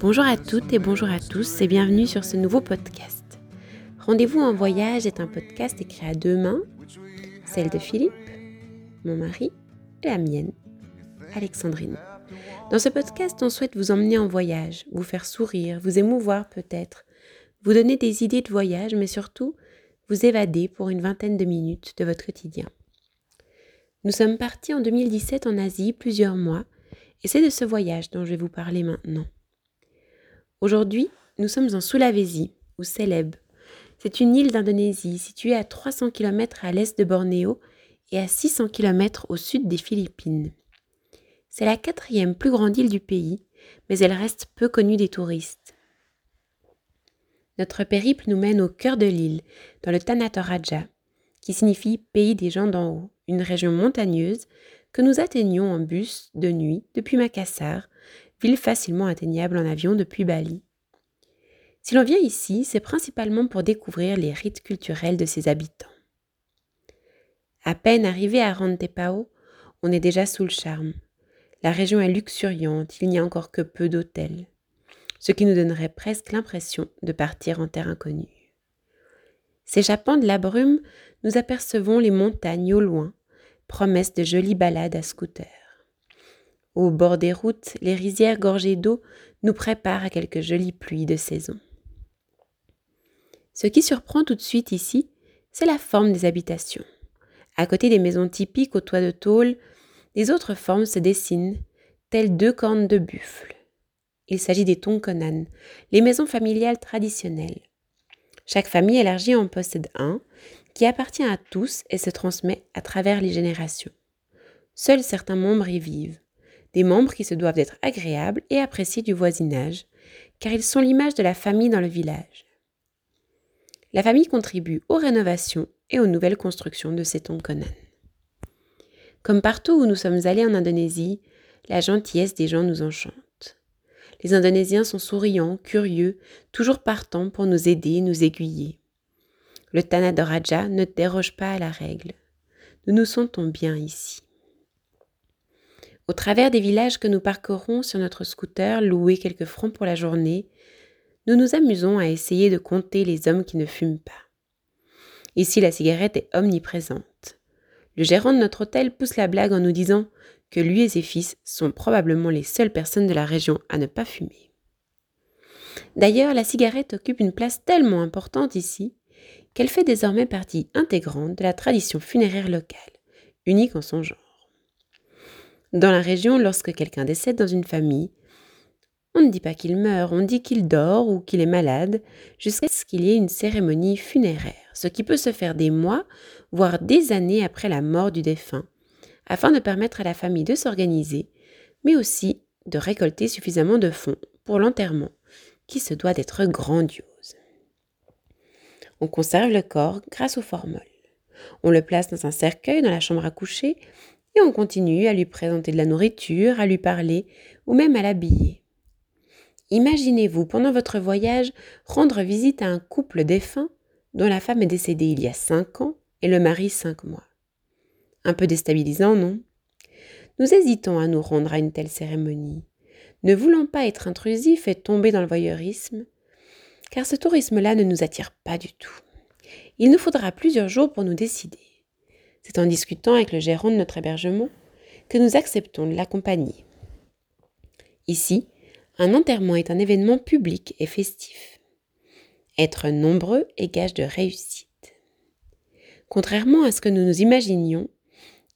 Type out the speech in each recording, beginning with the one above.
Bonjour à toutes et bonjour à tous et bienvenue sur ce nouveau podcast. Rendez-vous en voyage est un podcast écrit à deux mains, celle de Philippe, mon mari, et la mienne, Alexandrine. Dans ce podcast, on souhaite vous emmener en voyage, vous faire sourire, vous émouvoir peut-être, vous donner des idées de voyage, mais surtout vous évader pour une vingtaine de minutes de votre quotidien. Nous sommes partis en 2017 en Asie plusieurs mois, et c'est de ce voyage dont je vais vous parler maintenant. Aujourd'hui, nous sommes en Sulawesi, ou Celeb. C'est une île d'Indonésie située à 300 km à l'est de Bornéo et à 600 km au sud des Philippines. C'est la quatrième plus grande île du pays, mais elle reste peu connue des touristes. Notre périple nous mène au cœur de l'île, dans le Tanatoraja, qui signifie pays des gens d'en haut, une région montagneuse que nous atteignions en bus de nuit depuis Makassar, ville facilement atteignable en avion depuis Bali. Si l'on vient ici, c'est principalement pour découvrir les rites culturels de ses habitants. À peine arrivé à Rantepao, on est déjà sous le charme. La région est luxuriante, il n'y a encore que peu d'hôtels, ce qui nous donnerait presque l'impression de partir en terre inconnue. S'échappant de la brume, nous apercevons les montagnes au loin, promesse de jolies balades à scooter. Au bord des routes, les rizières gorgées d'eau nous préparent à quelques jolies pluies de saison. Ce qui surprend tout de suite ici, c'est la forme des habitations. À côté des maisons typiques aux toits de tôle, les autres formes se dessinent, telles deux cornes de buffle. Il s'agit des tongkonan, les maisons familiales traditionnelles. Chaque famille élargie en possède un, qui appartient à tous et se transmet à travers les générations. Seuls certains membres y vivent, des membres qui se doivent d'être agréables et appréciés du voisinage, car ils sont l'image de la famille dans le village. La famille contribue aux rénovations et aux nouvelles constructions de ces tongkonan. Comme partout où nous sommes allés en Indonésie, la gentillesse des gens nous enchante. Les Indonésiens sont souriants, curieux, toujours partants pour nous aider, nous aiguiller. Le Tanadoraja ne déroge pas à la règle. Nous nous sentons bien ici. Au travers des villages que nous parcourons sur notre scooter, loué quelques francs pour la journée, nous nous amusons à essayer de compter les hommes qui ne fument pas. Ici, la cigarette est omniprésente. Le gérant de notre hôtel pousse la blague en nous disant que lui et ses fils sont probablement les seules personnes de la région à ne pas fumer. D'ailleurs, la cigarette occupe une place tellement importante ici qu'elle fait désormais partie intégrante de la tradition funéraire locale, unique en son genre. Dans la région, lorsque quelqu'un décède dans une famille, on ne dit pas qu'il meurt, on dit qu'il dort ou qu'il est malade, jusqu'à ce qu'il y ait une cérémonie funéraire, ce qui peut se faire des mois, voire des années après la mort du défunt, afin de permettre à la famille de s'organiser, mais aussi de récolter suffisamment de fonds pour l'enterrement, qui se doit d'être grandiose. On conserve le corps grâce au formol. On le place dans un cercueil dans la chambre à coucher et on continue à lui présenter de la nourriture, à lui parler ou même à l'habiller. Imaginez-vous, pendant votre voyage, rendre visite à un couple défunt dont la femme est décédée il y a cinq ans et le mari cinq mois. Un peu déstabilisant, non? Nous hésitons à nous rendre à une telle cérémonie, ne voulant pas être intrusifs et tomber dans le voyeurisme, car ce tourisme-là ne nous attire pas du tout. Il nous faudra plusieurs jours pour nous décider. C'est en discutant avec le gérant de notre hébergement que nous acceptons de l'accompagner. Ici, un enterrement est un événement public et festif. Être nombreux est gage de réussite. Contrairement à ce que nous nous imaginions,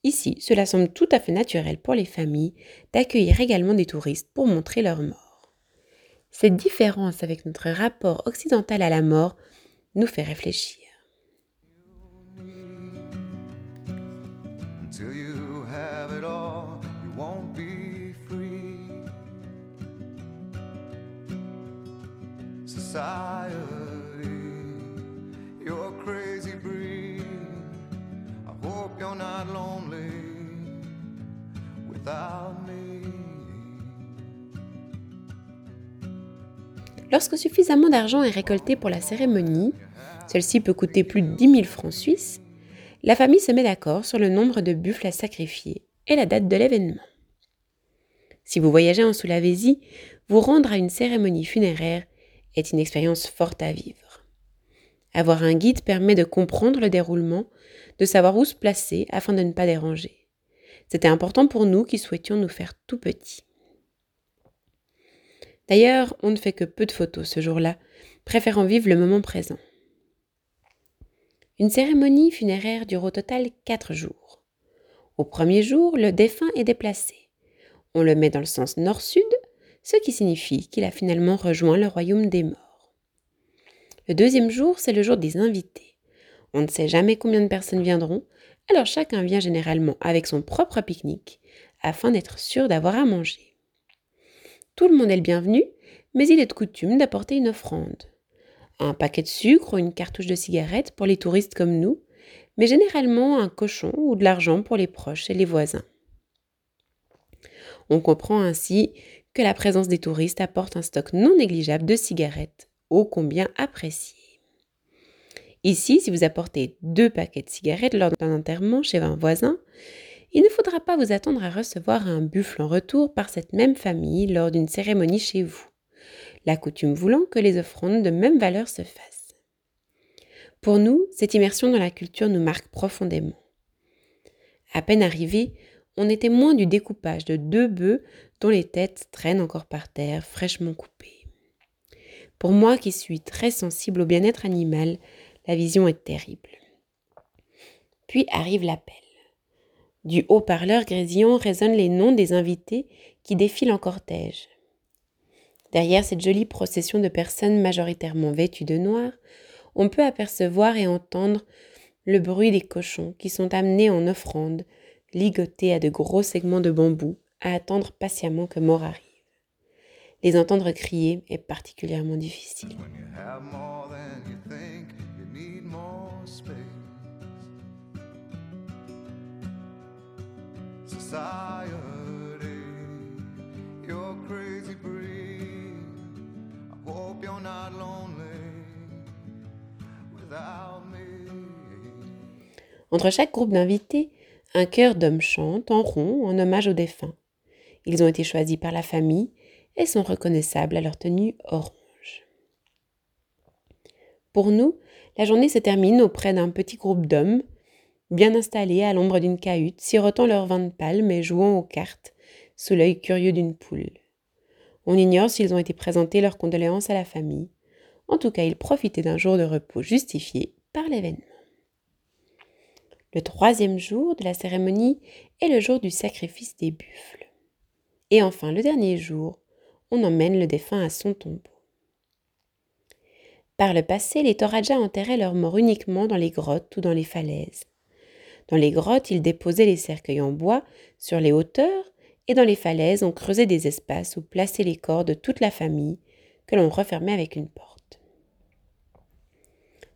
ici, cela semble tout à fait naturel pour les familles d'accueillir également des touristes pour montrer leur mort. Cette différence avec notre rapport occidental à la mort nous fait réfléchir. Lorsque suffisamment d'argent est récolté pour la cérémonie, celle-ci peut coûter plus de 10 000 francs suisses, la famille se met d'accord sur le nombre de buffles à sacrifier et la date de l'événement. Si vous voyagez en Sulawesi, vous rendre à une cérémonie funéraire est une expérience forte à vivre. Avoir un guide permet de comprendre le déroulement, de savoir où se placer afin de ne pas déranger. C'était important pour nous qui souhaitions nous faire tout petits. D'ailleurs, on ne fait que peu de photos ce jour-là, préférant vivre le moment présent. Une cérémonie funéraire dure au total quatre jours. Au premier jour, le défunt est déplacé. On le met dans le sens nord-sud, ce qui signifie qu'il a finalement rejoint le royaume des morts. Le deuxième jour, c'est le jour des invités. On ne sait jamais combien de personnes viendront, alors chacun vient généralement avec son propre pique-nique, afin d'être sûr d'avoir à manger. Tout le monde est le bienvenu, mais il est de coutume d'apporter une offrande. Un paquet de sucre ou une cartouche de cigarettes pour les touristes comme nous, mais généralement un cochon ou de l'argent pour les proches et les voisins. On comprend ainsi que la présence des touristes apporte un stock non négligeable de cigarettes, ô combien apprécié. Ici, si vous apportez deux paquets de cigarettes lors d'un enterrement chez un voisin, il ne faudra pas vous attendre à recevoir un buffle en retour par cette même famille lors d'une cérémonie chez vous, la coutume voulant que les offrandes de même valeur se fassent. Pour nous, cette immersion dans la culture nous marque profondément. À peine arrivés, on est témoin du découpage de deux bœufs dont les têtes traînent encore par terre, fraîchement coupées. Pour moi qui suis très sensible au bien-être animal, la vision est terrible. Puis arrive l'appel. Du haut-parleur grésillant résonnent les noms des invités qui défilent en cortège. Derrière cette jolie procession de personnes majoritairement vêtues de noir, on peut apercevoir et entendre le bruit des cochons qui sont amenés en offrande, ligotés à de gros segments de bambou, à attendre patiemment que mort arrive. Les entendre crier est particulièrement difficile. Entre chaque groupe d'invités, un chœur d'hommes chante en rond en hommage aux défunts. Ils ont été choisis par la famille et sont reconnaissables à leur tenue orange. Pour nous, la journée se termine auprès d'un petit groupe d'hommes, bien installés à l'ombre d'une cahute, sirotant leur vin de palme et jouant aux cartes, sous l'œil curieux d'une poule. On ignore s'ils ont été présentés leurs condoléances à la famille. En tout cas, ils profitaient d'un jour de repos justifié par l'événement. Le troisième jour de la cérémonie est le jour du sacrifice des buffles. Et enfin, le dernier jour, on emmène le défunt à son tombeau. Par le passé, les Torajas enterraient leurs morts uniquement dans les grottes ou dans les falaises. Dans les grottes, ils déposaient les cercueils en bois sur les hauteurs et dans les falaises, on creusait des espaces où placer les corps de toute la famille que l'on refermait avec une porte.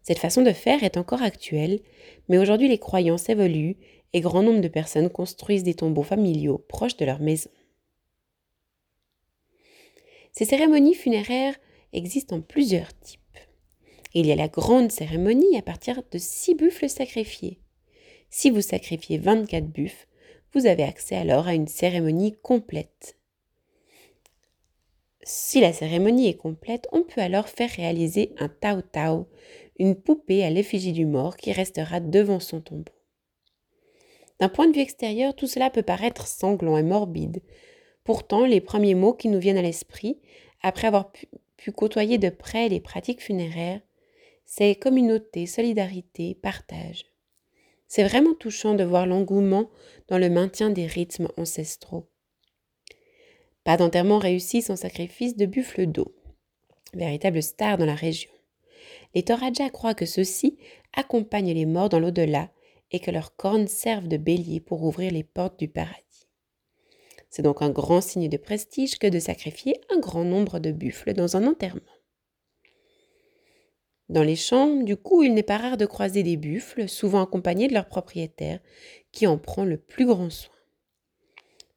Cette façon de faire est encore actuelle, mais aujourd'hui les croyances évoluent et grand nombre de personnes construisent des tombeaux familiaux proches de leur maison. Ces cérémonies funéraires existent en plusieurs types. Il y a la grande cérémonie à partir de six buffles sacrifiés. Si vous sacrifiez 24 buffles, vous avez accès alors à une cérémonie complète. Si la cérémonie est complète, on peut alors faire réaliser un tao tao, une poupée à l'effigie du mort qui restera devant son tombeau. D'un point de vue extérieur, tout cela peut paraître sanglant et morbide. Pourtant, les premiers mots qui nous viennent à l'esprit, après avoir pu, côtoyer de près les pratiques funéraires, c'est communauté, solidarité, partage. C'est vraiment touchant de voir l'engouement dans le maintien des rythmes ancestraux. Pas d'enterrement réussi sans sacrifice de buffle d'eau, véritable star dans la région les Toraja croient que ceux-ci accompagnent les morts dans l'au-delà et que leurs cornes servent de bélier pour ouvrir les portes du paradis. C'est donc un grand signe de prestige que de sacrifier un grand nombre de buffles dans un enterrement. Dans les champs, du coup, il n'est pas rare de croiser des buffles, souvent accompagnés de leur propriétaire, qui en prend le plus grand soin.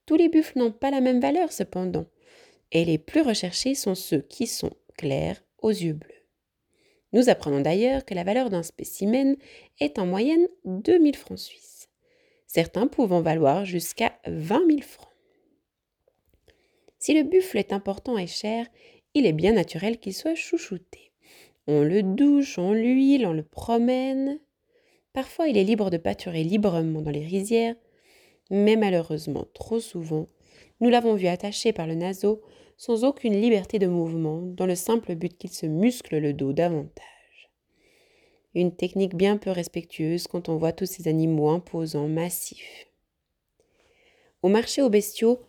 Tous les buffles n'ont pas la même valeur cependant, et les plus recherchés sont ceux qui sont clairs aux yeux bleus. Nous apprenons d'ailleurs que la valeur d'un spécimen est en moyenne 2000 francs suisses, certains pouvant valoir jusqu'à 20 000 francs. Si le buffle est important et cher, il est bien naturel qu'il soit chouchouté. On le douche, on l'huile, on le promène. Parfois, il est libre de pâturer librement dans les rizières, mais malheureusement, trop souvent, nous l'avons vu attaché par le naseau sans aucune liberté de mouvement, dans le simple but qu'il se muscle le dos davantage. Une technique bien peu respectueuse quand on voit tous ces animaux imposants, massifs. Au marché aux bestiaux,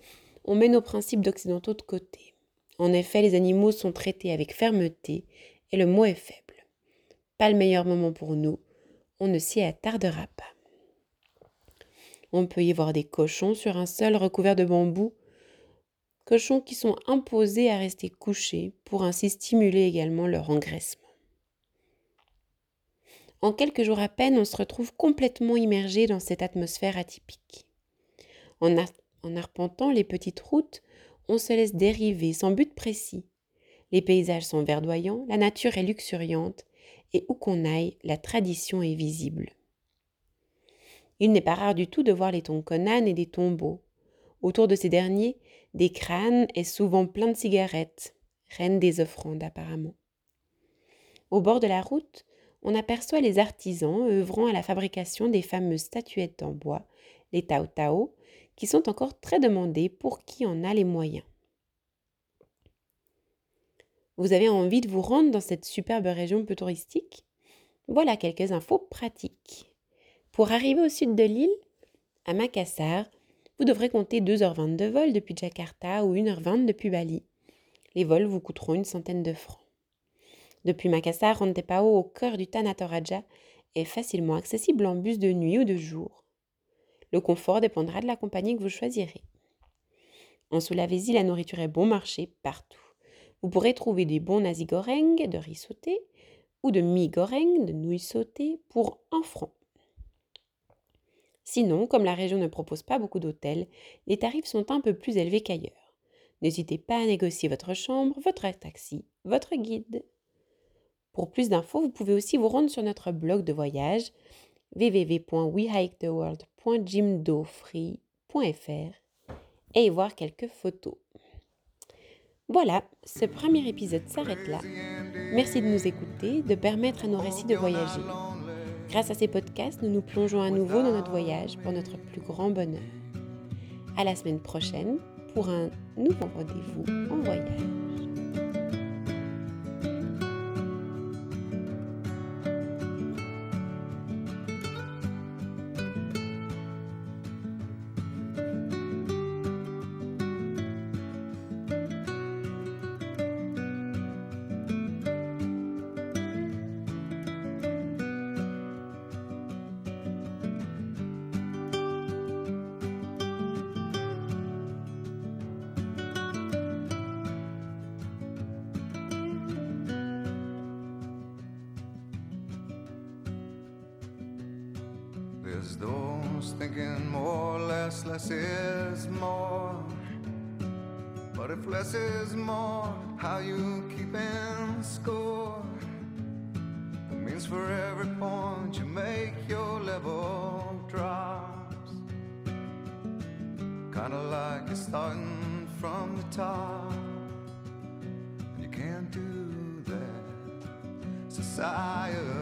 on met nos principes d'occidentaux de côté. En effet, les animaux sont traités avec fermeté et le mot est faible. Pas le meilleur moment pour nous, on ne s'y attardera pas. On peut y voir des cochons sur un sol recouvert de bambou qui sont imposés à rester couchés pour ainsi stimuler également leur engraissement. En quelques jours à peine, on se retrouve complètement immergé dans cette atmosphère atypique. En, en arpentant les petites routes, on se laisse dériver sans but précis. Les paysages sont verdoyants, la nature est luxuriante, et où qu'on aille, la tradition est visible. Il n'est pas rare du tout de voir les tonkonan et des tombeaux. Autour de ces derniers, des crânes et souvent plein de cigarettes, reine des offrandes apparemment. Au bord de la route, on aperçoit les artisans œuvrant à la fabrication des fameuses statuettes en bois, les Tao Tao, qui sont encore très demandées pour qui en a les moyens. Vous avez envie de vous rendre dans cette superbe région peu touristique? Voilà quelques infos pratiques. Pour arriver au sud de l'île, à Makassar, vous devrez compter 2h20 de vol depuis Jakarta ou 1h20 depuis Bali. Les vols vous coûteront une centaine de francs. Depuis Makassar, Rantepao, au cœur du Tanatoraja, est facilement accessible en bus de nuit ou de jour. Le confort dépendra de la compagnie que vous choisirez. En Sulawesi, la nourriture est bon marché partout. Vous pourrez trouver des bons nasi goreng de riz sauté ou de mi goreng de nouilles sautées pour 1 franc. Sinon, comme la région ne propose pas beaucoup d'hôtels, les tarifs sont un peu plus élevés qu'ailleurs. N'hésitez pas à négocier votre chambre, votre taxi, votre guide. Pour plus d'infos, vous pouvez aussi vous rendre sur notre blog de voyage www.wehiketheworld.jimdofree.fr et y voir quelques photos. Voilà, ce premier épisode s'arrête là. Merci de nous écouter, de permettre à nos récits de voyager. Grâce à ces podcasts, nous nous plongeons à nouveau dans notre voyage pour notre plus grand bonheur. À la semaine prochaine pour un nouveau rendez-vous en voyage. There's those thinking more, less, less is more. But if less is more, how you keeping score? It means for every point you make, your level drops. Kinda like you're starting from the top. And you can't do that. Society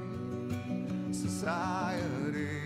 Society, crazy.